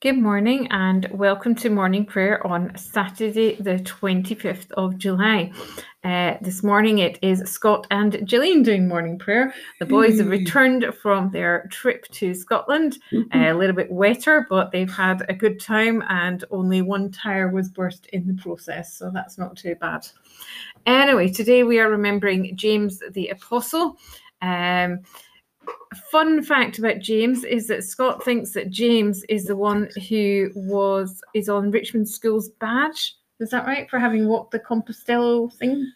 Good morning and welcome to morning prayer on Saturday, the 25th of July. Uh, this morning it is Scott and Gillian doing morning prayer. The boys have returned from their trip to Scotland, uh, a little bit wetter, but they've had a good time and only one tyre was burst in the process, so that's not too bad. Anyway, today we are remembering James the Apostle. Um, fun fact about James is that Scott thinks that James is the one who was is on Richmond School's badge. Is that right for having walked the Compostela thing?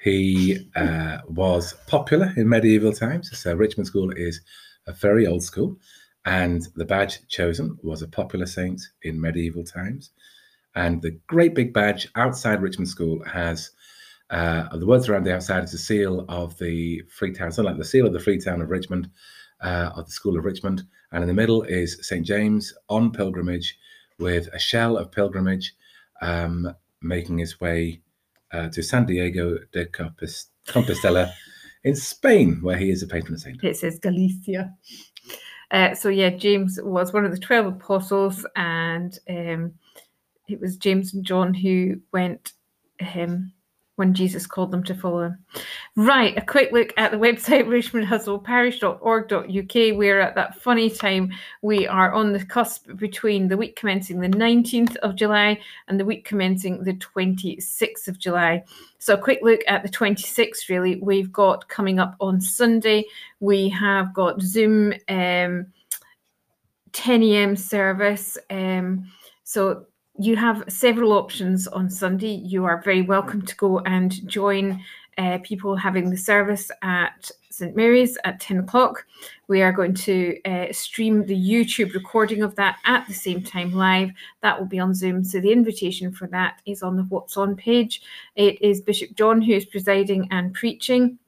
He uh, was popular in medieval times. So Richmond School is a very old school, and the badge chosen was a popular saint in medieval times. And the great big badge outside Richmond School has uh, the words around the outside is the seal of the Free Town, something like the seal of the Free Town of Richmond, uh, of the School of Richmond. And in the middle is St. James on pilgrimage with a shell of pilgrimage um, making his way uh, to Santiago de Compostela in Spain, where he is a patron saint. It says Galicia. Uh, so, yeah, James was one of the 12 apostles, and um, it was James and John who went. Um, when Jesus called them to follow him. Right, a quick look at the website richmondhudswellparish.org.uk. We're at that funny time. We are on the cusp between the week commencing the 19th of July and the week commencing the 26th of July. So, a quick look at the 26th, really. We've got coming up on Sunday, we have got Zoom um, 10 a.m. service. Um, so you have several options on Sunday. You are very welcome to go and join uh, people having the service at St Mary's at 10 o'clock. We are going to uh, stream the YouTube recording of that at the same time live. That will be on Zoom. So the invitation for that is on the What's On page. It is Bishop John who is presiding and preaching.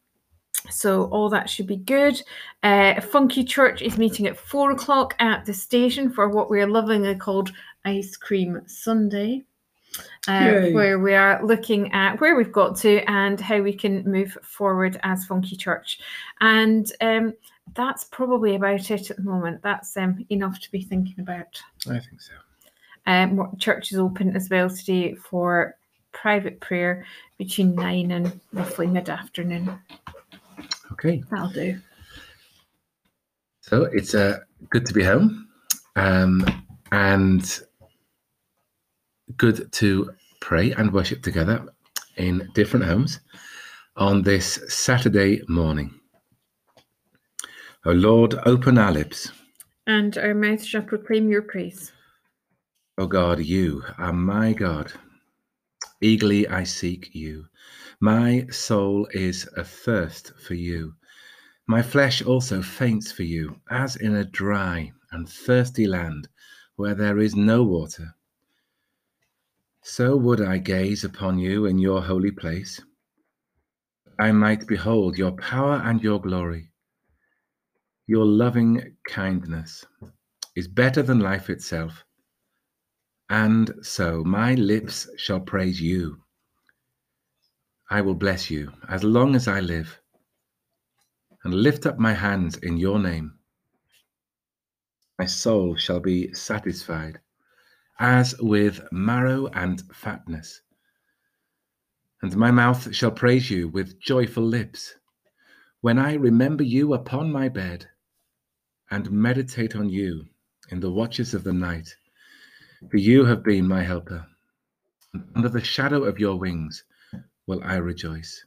So all that should be good. Uh, Funky Church is meeting at four o'clock at the station for what we are lovingly called Ice Cream Sunday, uh, where we are looking at where we've got to and how we can move forward as Funky Church. And um, that's probably about it at the moment. That's um, enough to be thinking about. I think so. Um, church is open as well today for private prayer between nine and roughly mid afternoon. Okay. That'll do. So it's uh, good to be home. Um, and good to pray and worship together in different homes on this Saturday morning. O Lord, open our lips. And our mouth shall proclaim your praise. O God, you are my God. Eagerly I seek you. My soul is athirst for you. My flesh also faints for you, as in a dry and thirsty land where there is no water. So would I gaze upon you in your holy place. I might behold your power and your glory. Your loving kindness is better than life itself. And so my lips shall praise you. I will bless you as long as I live and lift up my hands in your name. My soul shall be satisfied as with marrow and fatness. And my mouth shall praise you with joyful lips, when I remember you upon my bed and meditate on you in the watches of the night. For you have been my helper. Under the shadow of your wings will I rejoice.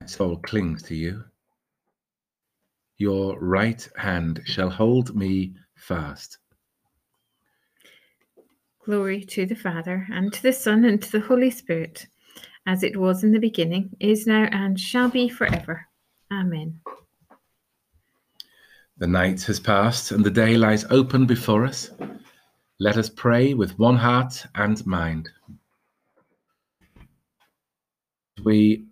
My soul clings to you. Your right hand shall hold me fast. Glory to the Father, and to the Son, and to the Holy Spirit, as it was in the beginning, is now, and shall be forever. Amen. The night has passed, and the day lies open before us. Let us pray with one heart and mind. We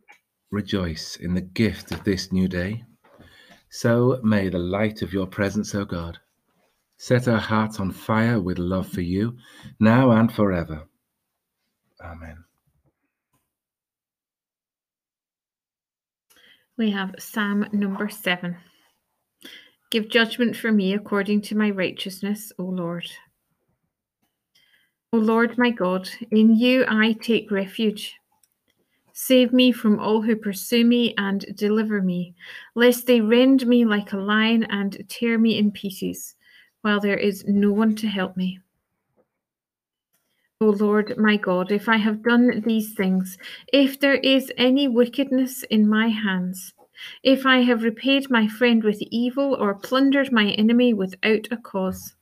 rejoice in the gift of this new day. So may the light of your presence, O God, Set our hearts on fire with love for you, now and forever. Amen. We have Psalm number seven. Give judgment for me according to my righteousness, O Lord. O Lord my God, in you I take refuge. Save me from all who pursue me and deliver me, lest they rend me like a lion and tear me in pieces, while there is no one to help me. O Lord my God, if I have done these things, if there is any wickedness in my hands, if I have repaid my friend with evil or plundered my enemy without a cause,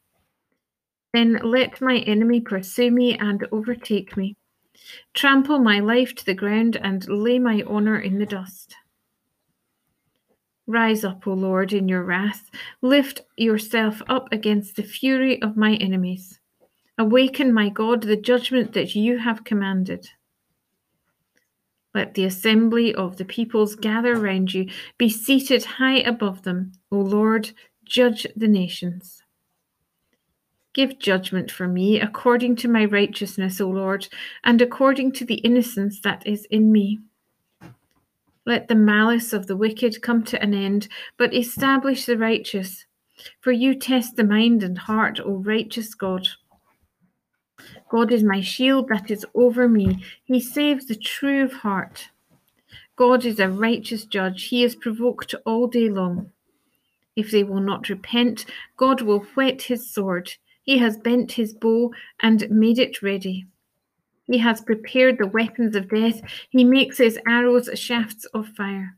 then let my enemy pursue me and overtake me, trample my life to the ground and lay my honour in the dust. Rise up, O Lord, in your wrath, lift yourself up against the fury of my enemies. Awaken, my God, the judgment that you have commanded. Let the assembly of the peoples gather round you. Be seated high above them. O Lord, judge the nations. Give judgment for me according to my righteousness, O Lord, and according to the innocence that is in me. Let the malice of the wicked come to an end, but establish the righteous. For you test the mind and heart, O righteous God. God is my shield that is over me. He saves the true of heart. God is a righteous judge. He is provoked all day long. If they will not repent, God will whet his sword. He has bent his bow and made it ready. He has prepared the weapons of death. He makes his arrows shafts of fire.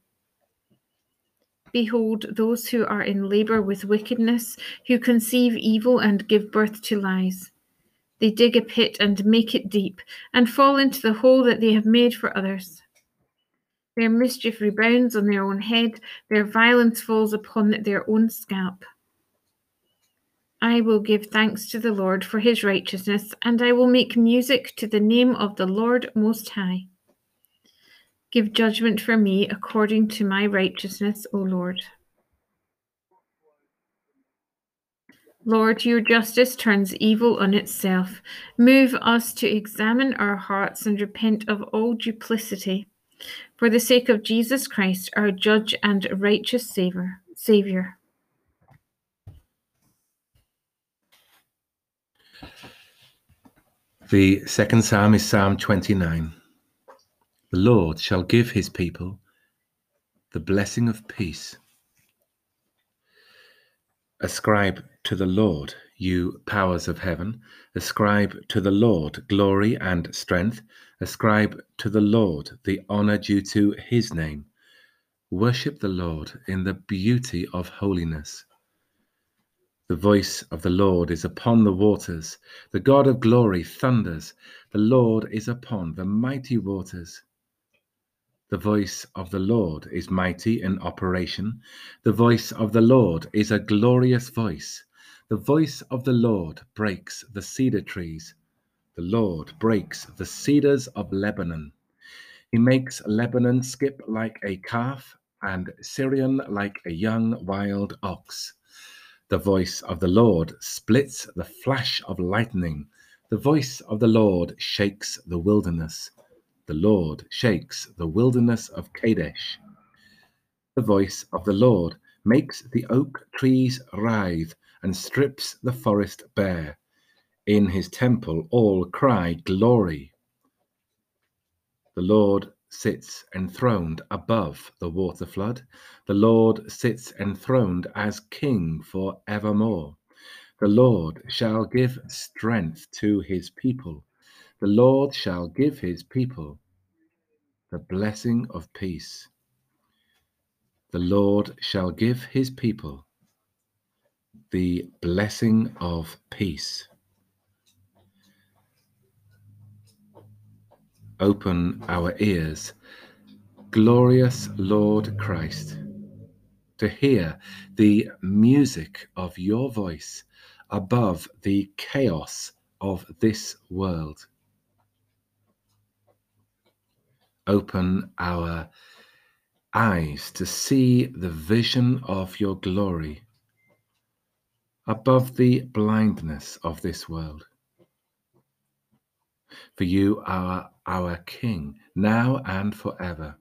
Behold, those who are in labor with wickedness, who conceive evil and give birth to lies. They dig a pit and make it deep, and fall into the hole that they have made for others. Their mischief rebounds on their own head, their violence falls upon their own scalp. I will give thanks to the Lord for his righteousness, and I will make music to the name of the Lord Most High. Give judgment for me according to my righteousness, O Lord. Lord, your justice turns evil on itself. Move us to examine our hearts and repent of all duplicity. For the sake of Jesus Christ, our judge and righteous Savior. Savior. The second psalm is Psalm 29. The Lord shall give his people the blessing of peace. Ascribe to the Lord, you powers of heaven. Ascribe to the Lord glory and strength. Ascribe to the Lord the honor due to his name. Worship the Lord in the beauty of holiness. The voice of the Lord is upon the waters. The God of glory thunders. The Lord is upon the mighty waters. The voice of the Lord is mighty in operation. The voice of the Lord is a glorious voice. The voice of the Lord breaks the cedar trees. The Lord breaks the cedars of Lebanon. He makes Lebanon skip like a calf and Sirion like a young wild ox. The voice of the Lord splits the flash of lightning. The voice of the Lord shakes the wilderness. The Lord shakes the wilderness of Kadesh. The voice of the Lord makes the oak trees writhe and strips the forest bare. In his temple all cry glory. The Lord sits enthroned above the water flood. The Lord sits enthroned as king for evermore. The Lord shall give strength to his people. The Lord shall give his people the blessing of peace. The Lord shall give his people the blessing of peace. Open our ears, glorious Lord Christ, to hear the music of your voice above the chaos of this world. Open our eyes to see the vision of your glory above the blindness of this world. For you are our King, now and forever.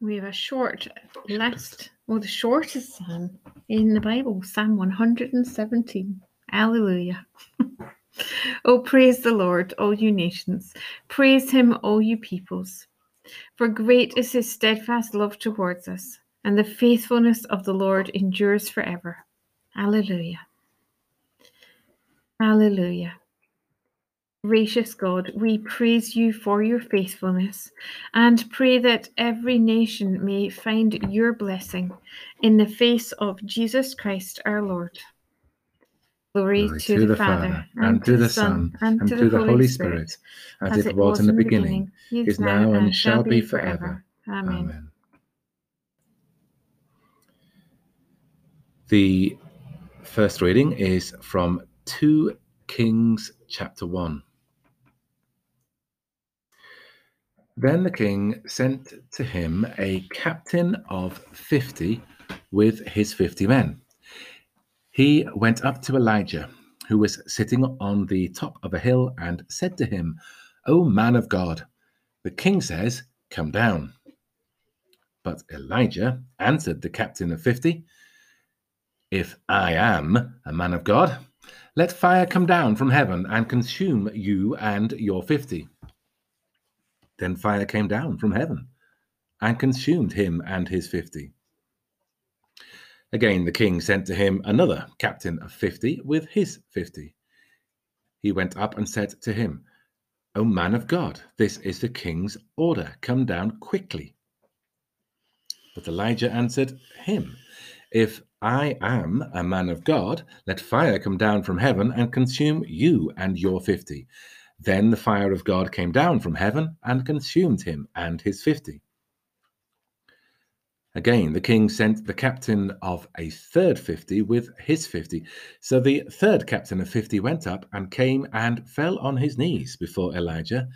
We have a short last, Well, the shortest psalm in the Bible, Psalm 117. Alleluia. oh, praise the Lord, all you nations. Praise him, all you peoples. For great is his steadfast love towards us, and the faithfulness of the Lord endures forever. Alleluia. Alleluia. Gracious God, we praise you for your faithfulness and pray that every nation may find your blessing in the face of Jesus Christ our Lord. Glory, Glory to, the, Father, and to the Son, and to the Holy Spirit, as, it was in the beginning, is now, and shall be forever. Amen. Amen. The first reading is from 2 Kings chapter 1. Then the king sent to him a captain of fifty with his fifty men. He went up to Elijah, who was sitting on the top of a hill, and said to him, O man of God, the king says, Come down. But Elijah answered the captain of fifty, If I am a man of God, let fire come down from heaven and consume you and your fifty. Then fire came down from heaven and consumed him and his fifty. Again, the king sent to him another captain of fifty with his fifty. He went up and said to him, O man of God, this is the king's order. Come down quickly. But Elijah answered him, If I am a man of God, let fire come down from heaven and consume you and your fifty. Then the fire of God came down from heaven and consumed him and his fifty. Again, the king sent the captain of a third fifty with his fifty. So the third captain of fifty went up and came and fell on his knees before Elijah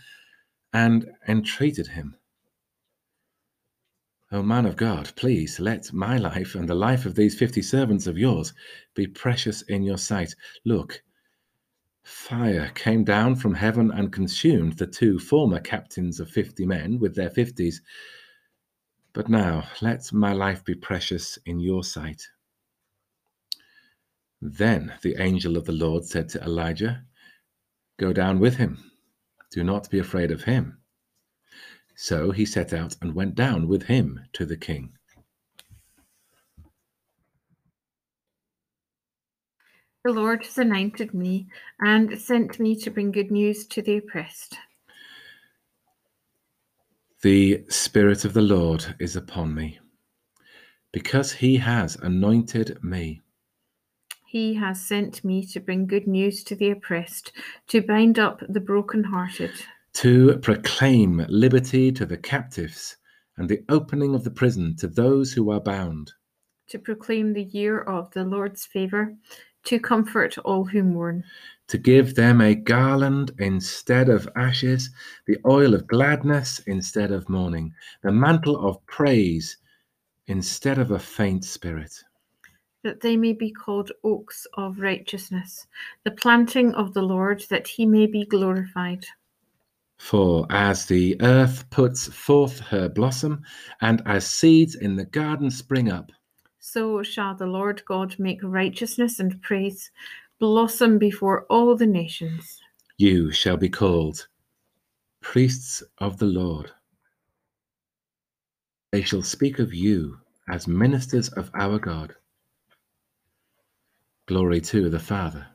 and entreated him. O man of God, please let my life and the life of these fifty servants of yours be precious in your sight. Look, Fire came down from heaven and consumed the two former captains of fifty men with their fifties. But now let my life be precious in your sight. Then the angel of the Lord said to Elijah, Go down with him. Do not be afraid of him. So he set out and went down with him to the king. The Lord has anointed me and sent me to bring good news to the oppressed. The Spirit of the Lord is upon me, because he has anointed me. He has sent me to bring good news to the oppressed, to bind up the brokenhearted, to proclaim liberty to the captives and the opening of the prison to those who are bound, to proclaim the year of the Lord's favour, to comfort all who mourn, to give them a garland instead of ashes, the oil of gladness instead of mourning, the mantle of praise instead of a faint spirit. that they may be called oaks of righteousness, the planting of the Lord, that he may be glorified. For as the earth puts forth her blossom, and as seeds in the garden spring up, So shall the Lord God make righteousness and praise blossom before all the nations. you shall be called priests of the Lord. They shall speak of you as ministers of our God. Glory to the Father,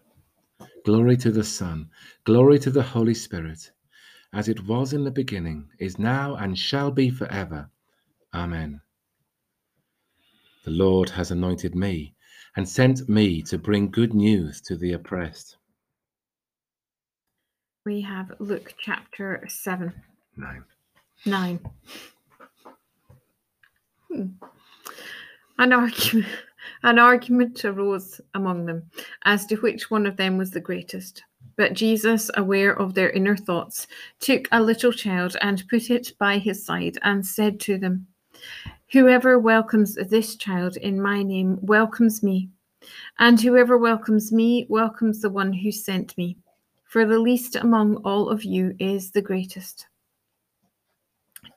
glory to the Son, glory to the Holy Spirit, as it was in the beginning, is now, and shall be forever. Amen. The Lord has anointed me and sent me to bring good news to the oppressed. We have Luke chapter 7, Nine. 9. Hmm. An argument, an argument arose among them as to which one of them was the greatest. But Jesus, aware of their inner thoughts, took a little child and put it by his side and said to them, Whoever welcomes this child in my name welcomes me, and whoever welcomes me welcomes the one who sent me. For the least among all of you is the greatest.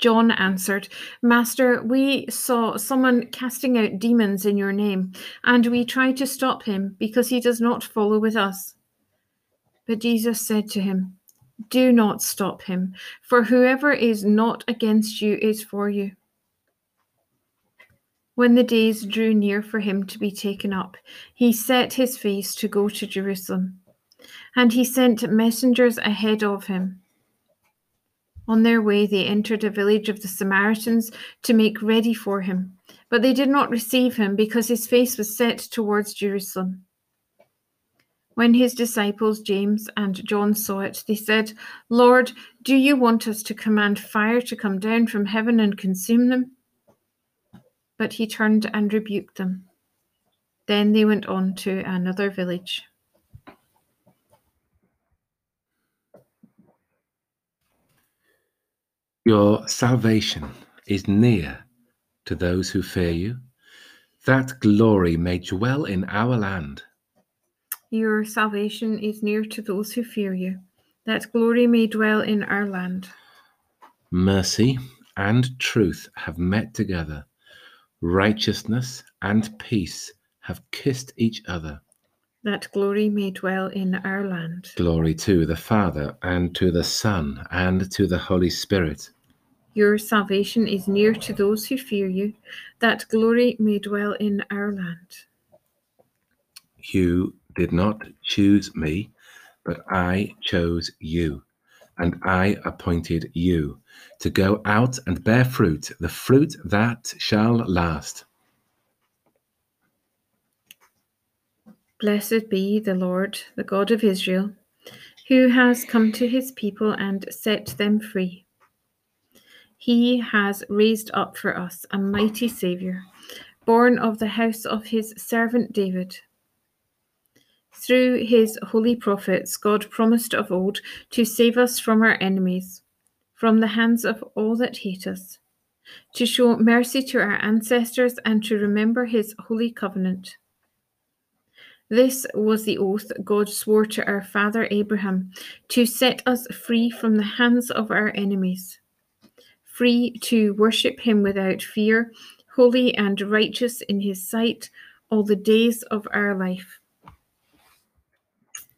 John answered, Master, we saw someone casting out demons in your name, and we tried to stop him because he does not follow with us. But Jesus said to him, Do not stop him, for whoever is not against you is for you. When the days drew near for him to be taken up, he set his face to go to Jerusalem. And he sent messengers ahead of him on their way, they entered a village of the Samaritans to make ready for him, but they did not receive him because his face was set towards Jerusalem. When his disciples James and John saw it, they said, Lord, do you want us to command fire to come down from heaven and consume them? But he turned and rebuked them. Then they went on to another village. Your salvation is near to those who fear you, that glory may dwell in our land. Your salvation is near to those who fear you, that glory may dwell in our land. Mercy and truth have met together, righteousness and peace have kissed each other. That glory may dwell in our land. Glory to the Father, and to the Son, and to the Holy Spirit your salvation is near to those who fear you, that glory may dwell in our land. You did not choose me, but I chose you, and I appointed you to go out and bear fruit, the fruit that shall last. Blessed be the Lord, the God of Israel, who has come to his people and set them free. He has raised up for us a mighty Saviour, born of the house of his servant David. Through his holy prophets, God promised of old to save us from our enemies, from the hands of all that hate us, to show mercy to our ancestors, and to remember his holy covenant. This was the oath God swore to our father Abraham to set us free from the hands of our enemies free to worship him without fear, holy and righteous in his sight all the days of our life.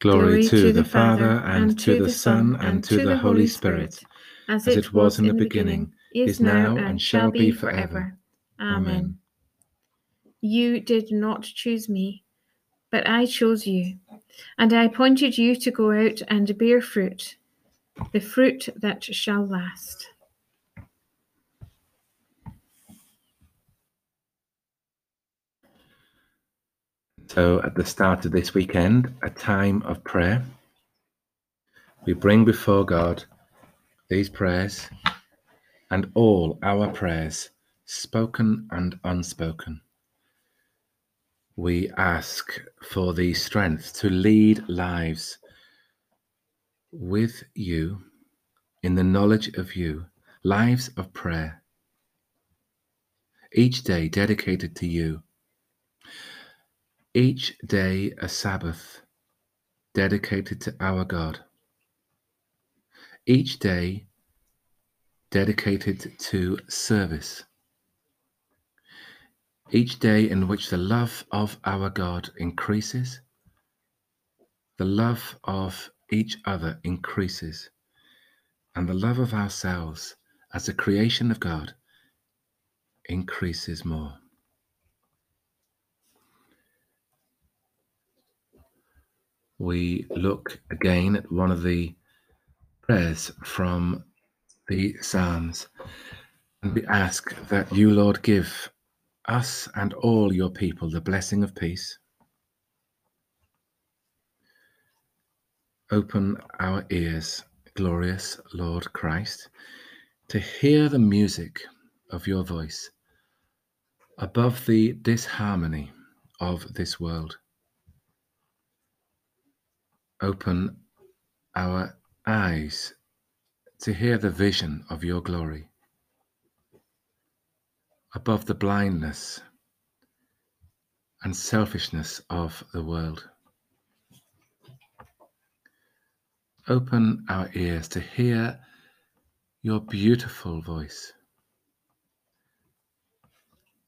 Glory, to, to, the Father, and, to the Son, and to the Holy Spirit, Spirit as, it was in the beginning, is now, and shall be forever. Amen. You did not choose me, but I chose you and I appointed you to go out and bear fruit, the fruit that shall last. So, at the start of this weekend, a time of prayer. We bring before God these prayers and all our prayers, spoken and unspoken we ask for the strength to lead lives with you in the knowledge of you, lives of prayer, each day dedicated to you, each day a Sabbath dedicated to our God, each day dedicated to service each day in which the love of our God increases, the love of each other increases, and the love of ourselves as a creation of God increases more. We look again at one of the prayers from the Psalms, and we ask that you, Lord, give us and all your people the blessing of peace. Open our ears, glorious Lord Christ, to hear the music of your voice above the disharmony of this world. Open our eyes to hear the vision of your glory above the blindness and selfishness of the world. Open our ears to hear your beautiful voice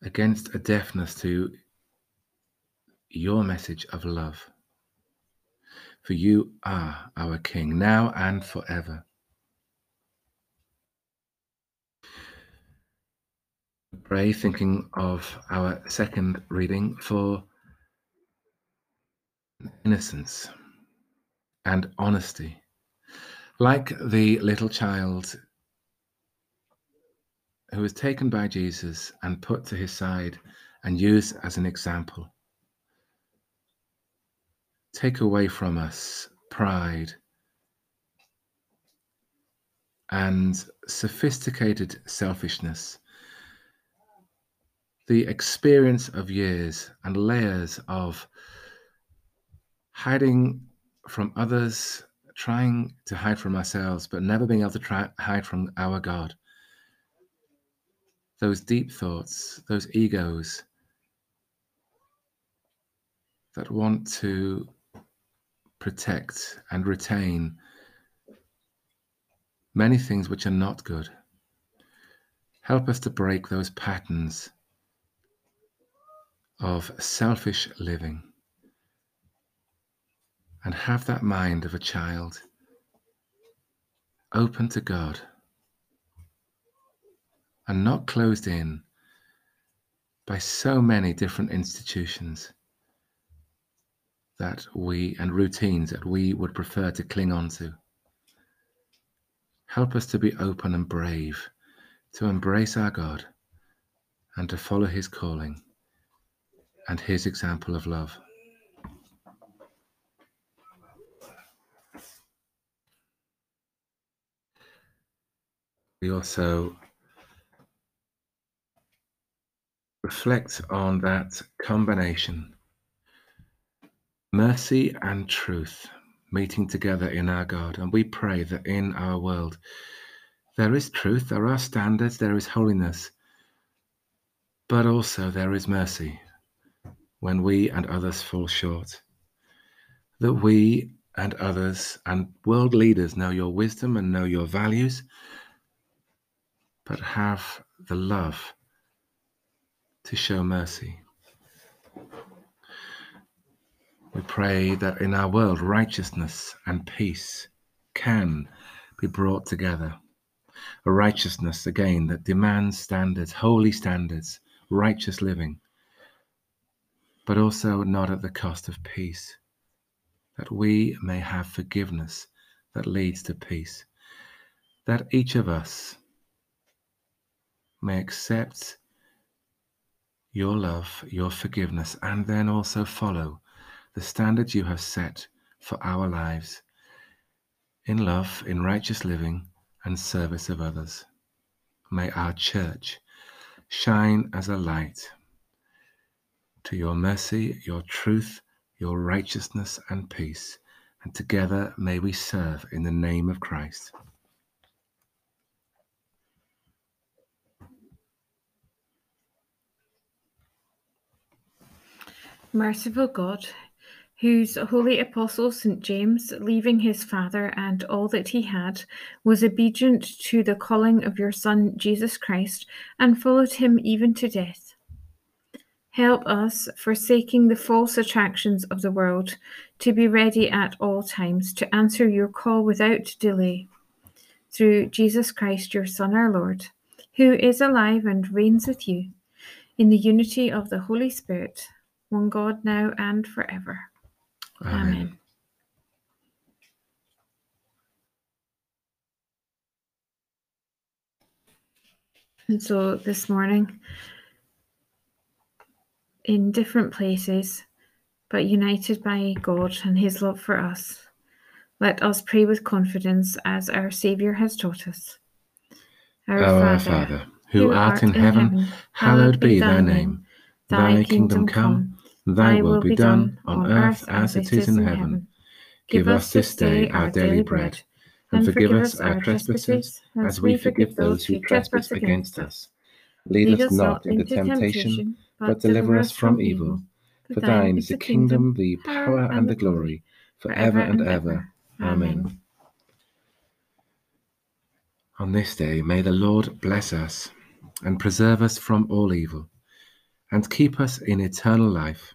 against a deafness to your message of love. For you are our King now and forever. Pray, thinking of our second reading for innocence and honesty. Like the little child who was taken by Jesus and put to his side and used as an example. Take away from us pride and sophisticated selfishness, the experience of years and layers of hiding from others, trying to hide from ourselves, but never being able to try, hide from our God. Those deep thoughts, those egos that want to protect and retain many things which are not good. Help us to break those patterns of selfish living and have that mind of a child open to God and not closed in by so many different institutions that we and routines that we would prefer to cling on to. Help us to be open and brave, to embrace our God and to follow his calling and his example of love. We also reflect on that combination mercy and truth meeting together in our God. And we pray that in our world there is truth, there are standards, there is holiness, but also there is mercy when we and others fall short. That we and others and world leaders know your wisdom and know your values, but have the love to show mercy. We pray that in our world, righteousness and peace can be brought together. A righteousness, again, that demands standards, holy standards, righteous living, but also not at the cost of peace. That we may have forgiveness that leads to peace. That each of us may accept your love, your forgiveness, and then also follow the standards you have set for our lives in love, in righteous living, and service of others. May our church shine as a light to your mercy, your truth, your righteousness, and peace. And together may we serve in the name of Christ. Merciful God, whose holy apostle St. James, leaving his father and all that he had, was obedient to the calling of your Son Jesus Christ and followed him even to death. Help us, forsaking the false attractions of the world, to be ready at all times to answer your call without delay. Through Jesus Christ, your Son, our Lord, who is alive and reigns with you, in the unity of the Holy Spirit one God now and forever. Amen. Amen. And so this morning, in different places, but united by God and His love for us, let us pray with confidence as our Saviour has taught us. Our Father, who art in heaven, hallowed be thy name. Thy kingdom come, thy will be done on earth as it is in heaven. Give us this day our daily bread, and forgive us our trespasses, as we forgive those who trespass against us. Lead us not into temptation, but deliver us from evil. For thine is the kingdom, the power, and the glory, for ever and ever. Amen. On this day, may the Lord bless us and preserve us from all evil, and keep us in eternal life.